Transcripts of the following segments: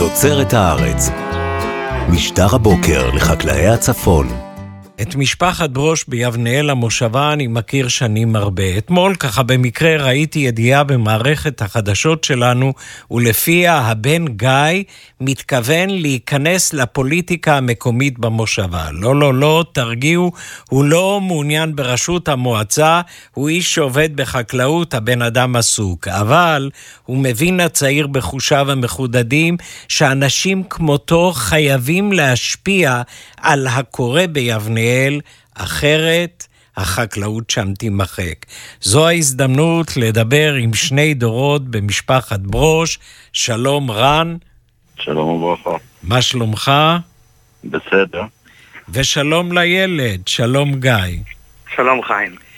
תוצרת הארץ. משטר הבוקר לחקלאי הצפון. את משפחת ברוש ביבנאל המושבה אני מכיר שנים הרבה. אתמול, ככה במקרה, ראיתי ידיעה במערכת החדשות שלנו, ולפיה הבן גיא מתכוון להיכנס לפוליטיקה המקומית במושבה. לא, לא, לא, תרגיעו, הוא לא מעוניין בראשות המועצה, הוא איש שעובד בחקלאות, הבן אדם עסוק. אבל הוא מבין הצעיר בחושיו המחודדים, שאנשים כמותו חייבים להשפיע על הקורא ביבנאל. ישראל, אחרת החקלאות שם תימחק. זו ההזדמנות לדבר עם שני דורות במשפחת ברוש. שלום רן. שלום וברכה. מה שלומך? בסדר. ושלום לילד, שלום גיא. שלום חיים.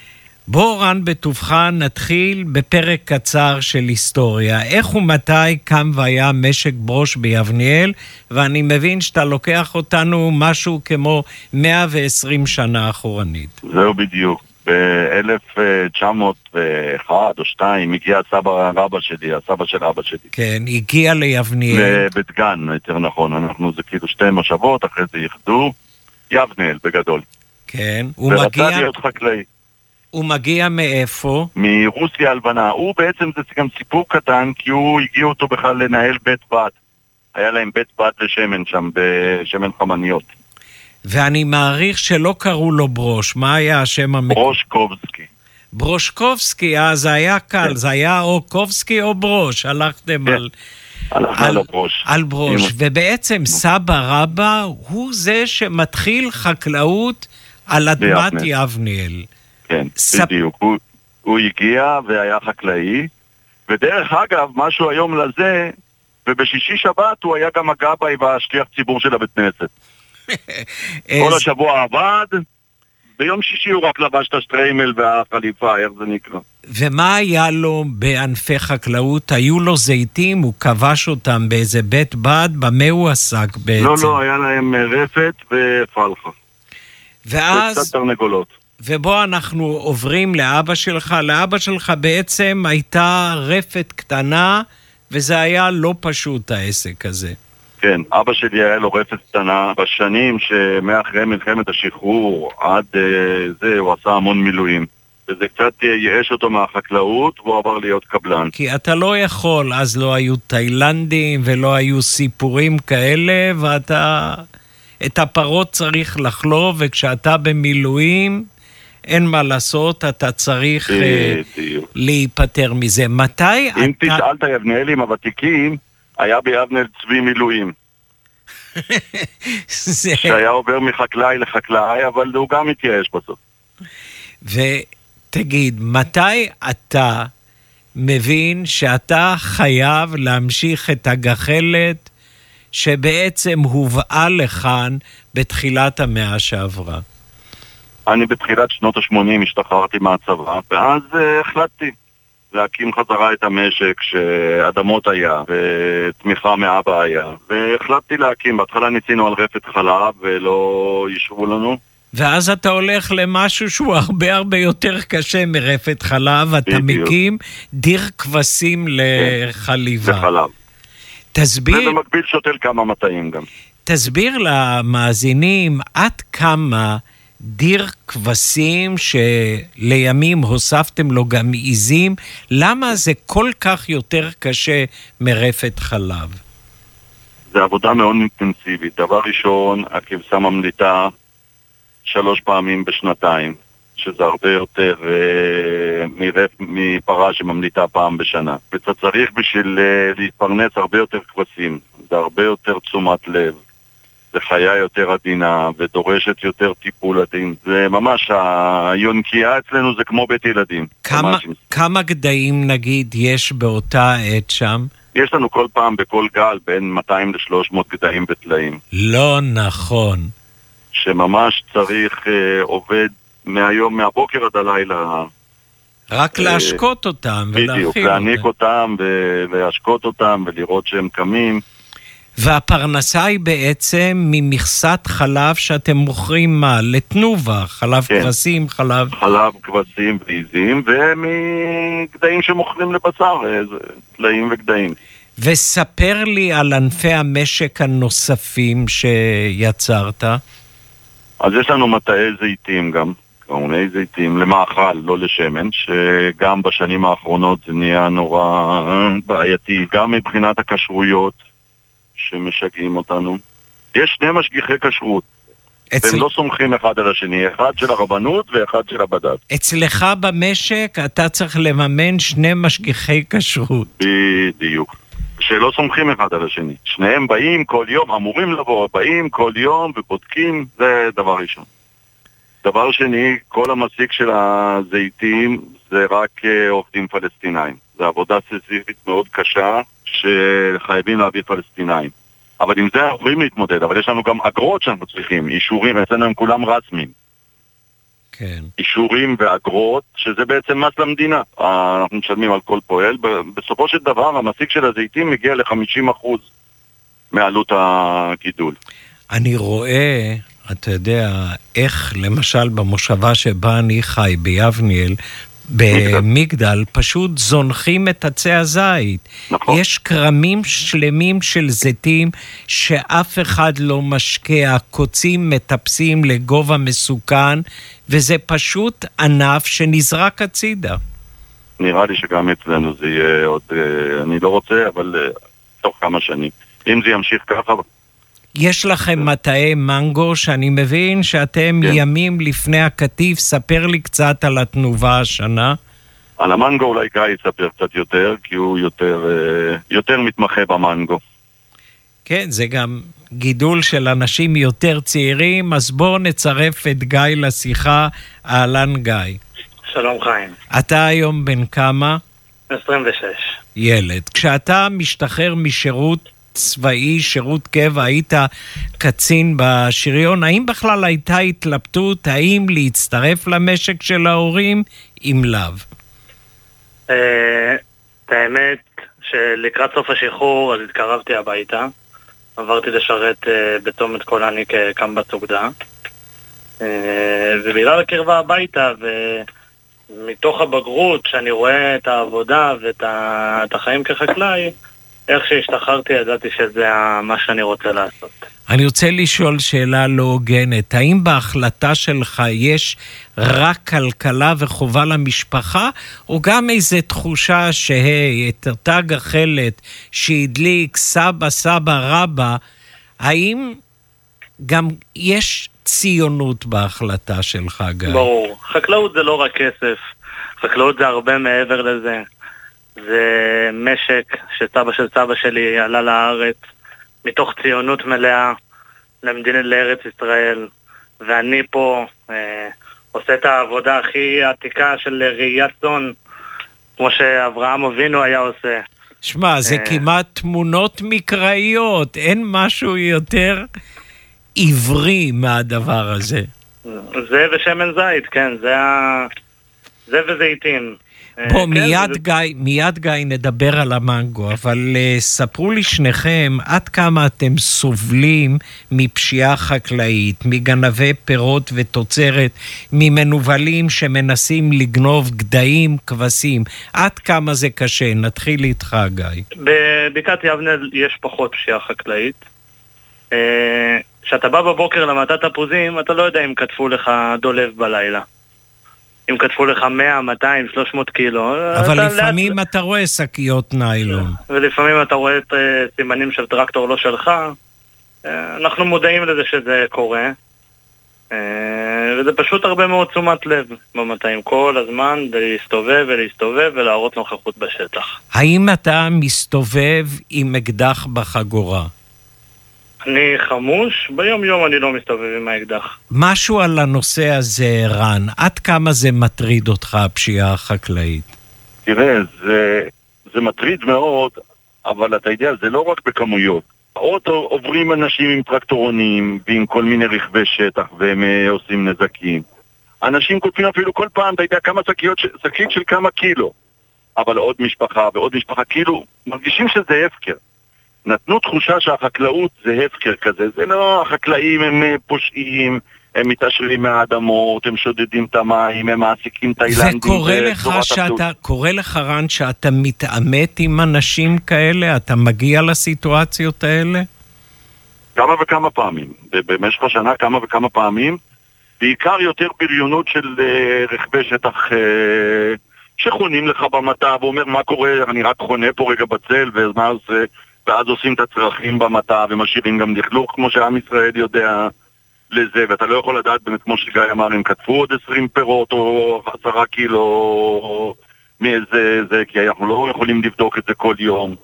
בוא רן בטובך נתחיל בפרק קצר של היסטוריה. איך ומתי קם והיה משק ברוש ביבניאל, ואני מבין שאתה לוקח אותנו משהו כמו 120 שנה אחורנית. זהו בדיוק. ב-1901 או 2 הגיע סבא רבא שלי, הסבא של אבא שלי. כן, הגיע ליבניאל. לבית גן, יותר נכון. אנחנו, זה כאילו שתי מושבות, אחרי זה איחדו. יבניאל, בגדול. כן, הוא מגיע... ורצה להיות חקלאי. הוא מגיע מאיפה? מרוסיה הלבנה. הוא בעצם, זה גם סיפור קטן, כי הוא הגיע אותו בכלל לנהל בית בד. היה להם בית בד לשמן שם, בשמן חמניות. ואני מעריך שלא קראו לו ברוש, מה היה השם המקורי? ברושקובסקי. ברושקובסקי, אה, זה היה קל, כן. זה היה או קובסקי או ברוש, הלכתם כן. על... הלכנו על, על ברוש. על ברוש, עם... ובעצם סבא רבא הוא זה שמתחיל חקלאות על אדמת יבניאל. כן, ספ... בדיוק. הוא, הוא הגיע והיה חקלאי, ודרך אגב, משהו היום לזה, ובשישי שבת הוא היה גם הגבאי והשליח ציבור של הבית כנסת. כל השבוע עבד, ביום שישי הוא רק לבש את השטריימל והחליפה, איך זה נקרא. ומה היה לו בענפי חקלאות? היו לו זיתים? הוא כבש אותם באיזה בית בד? במה הוא עסק בעצם? לא, לא, היה להם רפת ופלחה. ואז... וקצת תרנגולות. ובו אנחנו עוברים לאבא שלך. לאבא שלך בעצם הייתה רפת קטנה, וזה היה לא פשוט העסק הזה. כן, אבא שלי היה לו רפת קטנה בשנים שמאחרי מלחמת השחרור עד uh, זה הוא עשה המון מילואים. וזה קצת ייאש אותו מהחקלאות, והוא עבר להיות קבלן. כי אתה לא יכול, אז לא היו תאילנדים ולא היו סיפורים כאלה, ואתה... את הפרות צריך לחלוב, וכשאתה במילואים, אין מה לעשות, אתה צריך uh, להיפטר מזה. מתי אם אתה... אם תשאל את היבנאלים הוותיקים, היה ביבנאל צבי מילואים. זה... שהיה עובר מחקלאי לחקלאי, אבל הוא גם התייאש בסוף. ותגיד, מתי אתה מבין שאתה חייב להמשיך את הגחלת שבעצם הובאה לכאן בתחילת המאה שעברה? אני בתחילת שנות ה-80 השתחררתי מהצבא, ואז uh, החלטתי להקים חזרה את המשק שאדמות היה ותמיכה מאבא היה, והחלטתי להקים. בהתחלה ניסינו על רפת חלב ולא אישרו לנו. ואז אתה הולך למשהו שהוא הרבה הרבה יותר קשה מרפת חלב, אתה בדיוק. מקים דיר כבשים לחליבה. לחלב. תסביר... ובמקביל שותל כמה מטעים גם. תסביר למאזינים עד כמה דיר כבשים שלימים הוספתם לו גם עיזים, למה זה כל כך יותר קשה מרפת חלב? זה עבודה מאוד אינטנסיבית. דבר ראשון, הכבשה ממליטה שלוש פעמים בשנתיים, שזה הרבה יותר אה, מרפ, מפרה שממליטה פעם בשנה. ואתה צריך בשביל אה, להתפרנס הרבה יותר כבשים, זה הרבה יותר תשומת לב. זה חיה יותר עדינה ודורשת יותר טיפול עדין. זה ממש, היונקייה אצלנו זה כמו בית ילדים. כמה, כמה גדיים נגיד יש באותה עת שם? יש לנו כל פעם בכל גל בין 200 ל-300 גדיים וטלאים. לא נכון. שממש צריך אה, עובד מהיום, מהבוקר עד הלילה. רק אה, להשקות אותם ולהכין אותם. בדיוק, להעניק אותם ולהשקות אותם ולראות שהם קמים. והפרנסה היא בעצם ממכסת חלב שאתם מוכרים מה? לתנובה, חלב כן. כבשים, חלב... חלב כבשים ועיזים, ומגדיים שמוכרים לבשר, טלאים וגדיים. וספר לי על ענפי המשק הנוספים שיצרת. אז יש לנו מטעי זיתים גם, קרעוני זיתים, למאכל, לא לשמן, שגם בשנים האחרונות זה נהיה נורא אה, בעייתי, גם מבחינת הכשרויות שמשגעים אותנו. יש שני משגיחי כשרות, אצל... והם לא סומכים אחד על השני, אחד של הרבנות ואחד של הבד"ץ. אצלך במשק אתה צריך לממן שני משגיחי כשרות. בדיוק. שלא סומכים אחד על השני. שניהם באים כל יום, אמורים לבוא, באים כל יום ובודקים, זה דבר ראשון. דבר שני, כל המסיק של הזיתים זה רק אה, עובדים פלסטינאים. זו עבודה סזיפית מאוד קשה שחייבים להביא פלסטינאים. אבל עם זה אנחנו יכולים להתמודד, אבל יש לנו גם אגרות שאנחנו צריכים, אישורים, אצלנו הם כולם רסמיים. כן. אישורים ואגרות, שזה בעצם מס למדינה. אנחנו משלמים על כל פועל. בסופו של דבר, המסיק של הזיתים מגיע ל-50% מעלות הגידול. אני רואה, אתה יודע, איך למשל במושבה שבה אני חי, ביבניאל, במגדל פשוט זונחים את עצי הזית. נכון. יש כרמים שלמים של זיתים שאף אחד לא משקה, הקוצים מטפסים לגובה מסוכן, וזה פשוט ענף שנזרק הצידה. נראה לי שגם אצלנו זה יהיה עוד, אה, אני לא רוצה, אבל אה, תוך כמה שנים. אם זה ימשיך ככה, יש לכם מטעי מנגו שאני מבין שאתם כן. ימים לפני הקטיף, ספר לי קצת על התנובה השנה. על המנגו אולי גיא יספר קצת יותר, כי הוא יותר, אה, יותר מתמחה במנגו. כן, זה גם גידול של אנשים יותר צעירים, אז בואו נצרף את גיא לשיחה. אהלן גיא. שלום חיים. אתה היום בן כמה? 26. ילד. כשאתה משתחרר משירות צבאי, שירות קבע, היית קצין בשריון, האם בכלל הייתה התלבטות האם להצטרף למשק של ההורים, אם לאו? אה, את האמת שלקראת סוף השחרור אז התקרבתי הביתה. עברתי לשרת אה, בצומת קולני כקמב"ץ אוגדה. אה, ובגלל הקרבה הביתה ומתוך הבגרות, שאני רואה את העבודה ואת החיים כחקלאי, איך שהשתחררתי ידעתי שזה מה שאני רוצה לעשות. אני רוצה לשאול שאלה לא הוגנת. האם בהחלטה שלך יש רק כלכלה וחובה למשפחה, או גם איזו תחושה שהי, את אותה גחלת שהדליק סבא, סבא, רבא, האם גם יש ציונות בהחלטה שלך, גיא? ברור. חקלאות זה לא רק כסף, חקלאות זה הרבה מעבר לזה. זה משק שסבא של סבא שלי עלה לארץ מתוך ציונות מלאה למדינת לארץ ישראל ואני פה אה, עושה את העבודה הכי עתיקה של ראיית צאן כמו שאברהם אבינו היה עושה. שמע, זה אה... כמעט תמונות מקראיות, אין משהו יותר עברי מהדבר הזה. זה ושמן זית, כן, זה, ה... זה וזיתים. בוא, אה, כן, מיד. גיא, מיד גיא נדבר על המנגו, אבל uh, ספרו לי שניכם עד כמה אתם סובלים מפשיעה חקלאית, מגנבי פירות ותוצרת, ממנוולים שמנסים לגנוב גדיים, כבשים. עד כמה זה קשה? נתחיל איתך, גיא. בבקעת יבנל יש פחות פשיעה חקלאית. אה, כשאתה בא בבוקר למטת תפוזים, אתה לא יודע אם כתבו לך דולב בלילה. אם כתבו לך 100, 200, 300 קילו. אבל לפעמים לאט... אתה רואה שקיות ניילון. ולפעמים אתה רואה את uh, סימנים של טרקטור לא שלך. Uh, אנחנו מודעים לזה שזה קורה. Uh, וזה פשוט הרבה מאוד תשומת לב במטעים. כל הזמן להסתובב ולהסתובב ולהראות נוכחות בשטח. האם אתה מסתובב עם אקדח בחגורה? אני חמוש, ביום יום אני לא מסתובב עם האקדח. משהו על הנושא הזה, רן, עד כמה זה מטריד אותך, הפשיעה החקלאית? תראה, זה, זה מטריד מאוד, אבל אתה יודע, זה לא רק בכמויות. עוד עוברים אנשים עם טרקטורונים ועם כל מיני רכבי שטח והם אה, עושים נזקים. אנשים כותבים אפילו כל פעם, אתה יודע, כמה שקיות, שקית של כמה קילו. אבל עוד משפחה ועוד משפחה, כאילו, מרגישים שזה הפקר. נתנו תחושה שהחקלאות זה הפקר כזה, זה לא, החקלאים הם אה, פושעים הם מתעשרים מהאדמות, הם שודדים את המים, הם מעסיקים תאילנדים. וקורה לך שאתה, קורה לך רן שאתה מתעמת עם אנשים כאלה? אתה מגיע לסיטואציות האלה? כמה וכמה פעמים. במשך השנה כמה וכמה פעמים. בעיקר יותר בריונות של uh, רכבי שטח uh, שחונים לך במטע ואומר מה קורה, אני רק חונה פה רגע בצל ואז, uh, ואז עושים את הצרכים במטע ומשאירים גם לכלוך כמו שעם ישראל יודע לזה ואתה לא יכול לדעת באמת כמו שגיא אמר אם כתבו עוד 20 פירות או 10 קילו מאיזה זה כי אנחנו לא יכולים לבדוק את זה כל יום.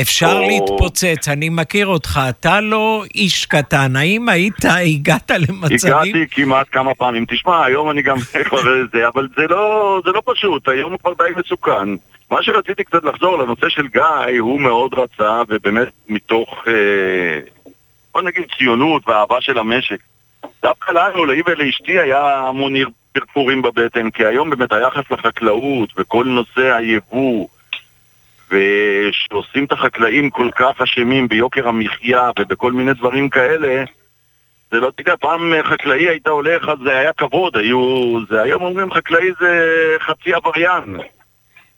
אפשר או... להתפוצץ, אני מכיר אותך, אתה לא איש קטן, האם היית, הגעת למצבים... הגעתי כמעט כמה פעמים, תשמע, היום אני גם כבר זה, אבל זה לא, זה לא פשוט, היום הוא כבר די מסוכן. מה שרציתי קצת לחזור לנושא של גיא, הוא מאוד רצה, ובאמת מתוך, אה, בוא נגיד, ציונות ואהבה של המשק. דווקא לנו, לאי ולאשתי, היה המון פרפורים בבטן, כי היום באמת היחס לחקלאות וכל נושא היבוא ושעושים את החקלאים כל כך אשמים ביוקר המחיה ובכל מיני דברים כאלה, זה לא, תדע, פעם חקלאי היית הולך, אז זה היה כבוד, היו... זה היום אומרים חקלאי זה חצי עבריין.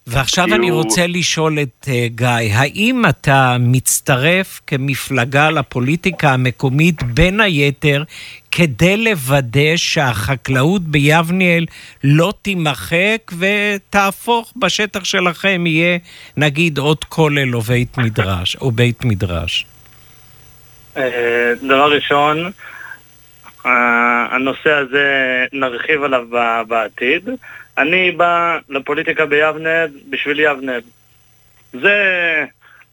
ועכשיו כאילו... אני רוצה לשאול את uh, גיא, האם אתה מצטרף כמפלגה לפוליטיקה המקומית בין היתר כדי לוודא שהחקלאות ביבניאל לא תימחק ותהפוך בשטח שלכם, יהיה נגיד עוד כולל או בית מדרש, או בית מדרש? אה, דבר ראשון, אה, הנושא הזה נרחיב עליו בעתיד. אני בא לפוליטיקה ביבנה בשביל יבנאל. זה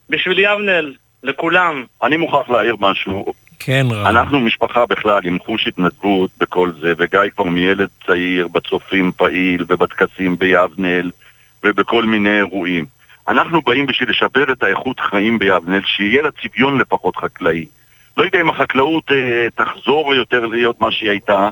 בשביל יבנאל, לכולם. אני מוכרח להעיר משהו. כן, רב. אנחנו משפחה בכלל עם חוש התנדבות בכל זה, וגיא כבר מילד צעיר, בצופים פעיל ובטקסים ביבנאל ובכל מיני אירועים. אנחנו באים בשביל לשפר את האיכות חיים ביבנאל, שיהיה לה צביון לפחות חקלאי. לא יודע אם החקלאות אה, תחזור יותר להיות מה שהיא הייתה,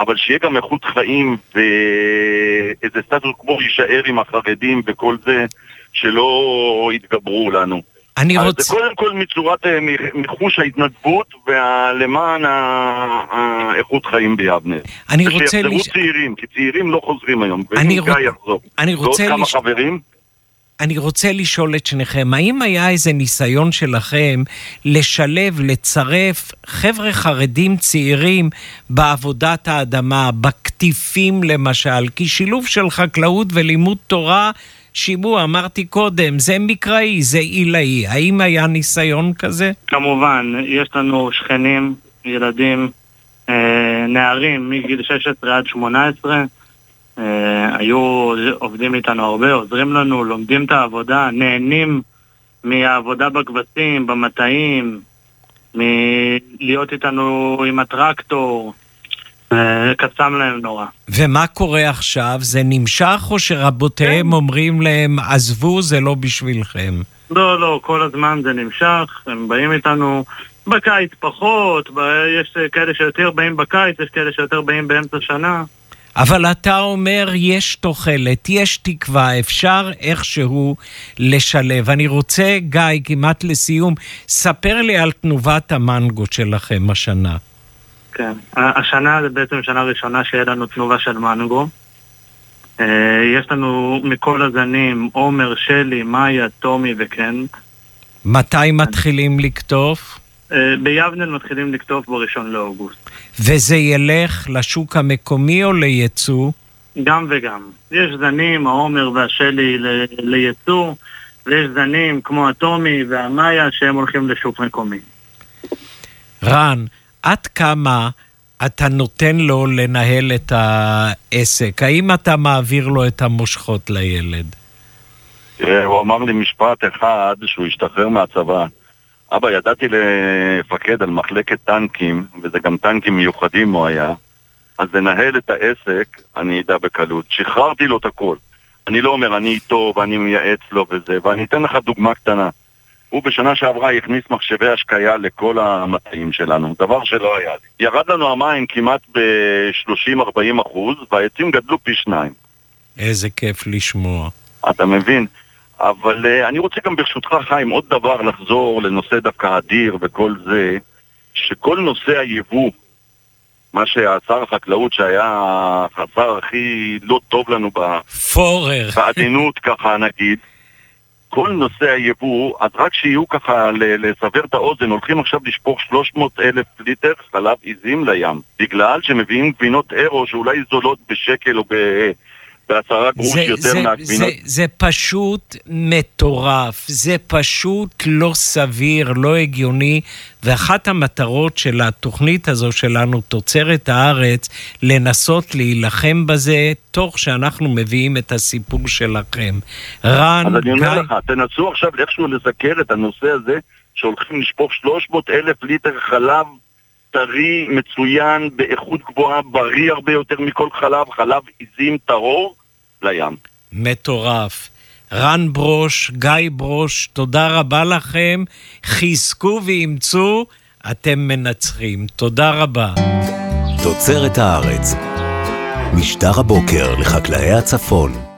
אבל שיהיה גם איכות חיים ואיזה סטטוס קוו יישאר עם החרדים וכל זה, שלא יתגברו לנו. אני אז רוצה... זה קודם כל מצורת, אה, מחוש ההתנדבות ולמען האיכות חיים ביבנה. אני רוצה... ושיחזרו לש... צעירים, כי צעירים לא חוזרים היום. אני, רוצ... יחזור. אני רוצה... ועוד כמה לש... חברים. אני רוצה לשאול את שניכם, האם היה איזה ניסיון שלכם לשלב, לצרף חבר'ה חרדים צעירים בעבודת האדמה, בקטיפים למשל? כי שילוב של חקלאות ולימוד תורה, שימוע, אמרתי קודם, זה מקראי, זה עילאי. האם היה ניסיון כזה? כמובן, יש לנו שכנים, ילדים, אה, נערים מגיל 16 עד 18, אה, היו עובדים איתנו הרבה, עוזרים לנו, לומדים את העבודה, נהנים מהעבודה בכבשים, במטעים, מלהיות איתנו עם הטרקטור. אה, קסם להם נורא. ומה קורה עכשיו? זה נמשך או שרבותיהם כן. אומרים להם, עזבו, זה לא בשבילכם? לא, לא, כל הזמן זה נמשך, הם באים איתנו בקיץ פחות, יש כאלה שיותר באים בקיץ, יש כאלה שיותר באים באמצע שנה. אבל אתה אומר, יש תוחלת, יש תקווה, אפשר איכשהו לשלב. אני רוצה, גיא, כמעט לסיום, ספר לי על תנובת המנגו שלכם השנה. כן, השנה זה בעצם שנה ראשונה שיהיה לנו תנובה של מנגו. אה, יש לנו מכל הזנים, עומר, שלי, מאיה, טומי וקנט. מתי מתחילים לקטוף? אה, ביבנל מתחילים לקטוף בראשון לאוגוסט. וזה ילך לשוק המקומי או לייצוא? גם וגם. יש זנים, העומר והשלי לייצוא, ויש זנים כמו הטומי והמאיה שהם הולכים לשוק מקומי. רן, עד כמה אתה נותן לו לנהל את העסק? האם אתה מעביר לו את המושכות לילד? הוא אמר לי משפט אחד שהוא השתחרר מהצבא. אבא, ידעתי לפקד על מחלקת טנקים, וזה גם טנקים מיוחדים הוא היה, אז לנהל את העסק, אני אדע בקלות. שחררתי לו את הכל. אני לא אומר, אני איתו ואני מייעץ לו וזה, ואני אתן לך דוגמה קטנה. הוא בשנה שעברה הכניס מחשבי השקיה לכל המטעים שלנו, דבר שלא היה לי. ירד לנו המים כמעט ב-30-40 אחוז, והעצים גדלו פי שניים. איזה כיף לשמוע. אתה מבין? אבל uh, אני רוצה גם ברשותך, חיים, עוד דבר לחזור לנושא דווקא אדיר וכל זה, שכל נושא היבוא מה שהשר החקלאות שהיה השר הכי לא טוב לנו ב... פורר. בעדינות ככה נגיד, כל נושא היבוא, אז רק שיהיו ככה לסבר את האוזן, הולכים עכשיו לשפוך 300 אלף ליטר חלב עיזים לים, בגלל שמביאים גבינות אירו שאולי זולות בשקל או ב... בעשרה גרוש זה, יותר זה, מהגבינות. זה, זה פשוט מטורף, זה פשוט לא סביר, לא הגיוני, ואחת המטרות של התוכנית הזו שלנו, תוצרת הארץ, לנסות להילחם בזה, תוך שאנחנו מביאים את הסיפור שלכם. רן, אז אני אומר גיא... לך, תנסו עכשיו איכשהו לזכר את הנושא הזה, שהולכים לשפוך 300 אלף ליטר חלב טרי, מצוין, באיכות גבוהה, בריא הרבה יותר מכל חלב, חלב עיזים טהור, לים. מטורף. רן ברוש, גיא ברוש, תודה רבה לכם. חזקו ואימצו, אתם מנצחים. תודה רבה. תוצרת הארץ. משטר הבוקר לחקלאי הצפון.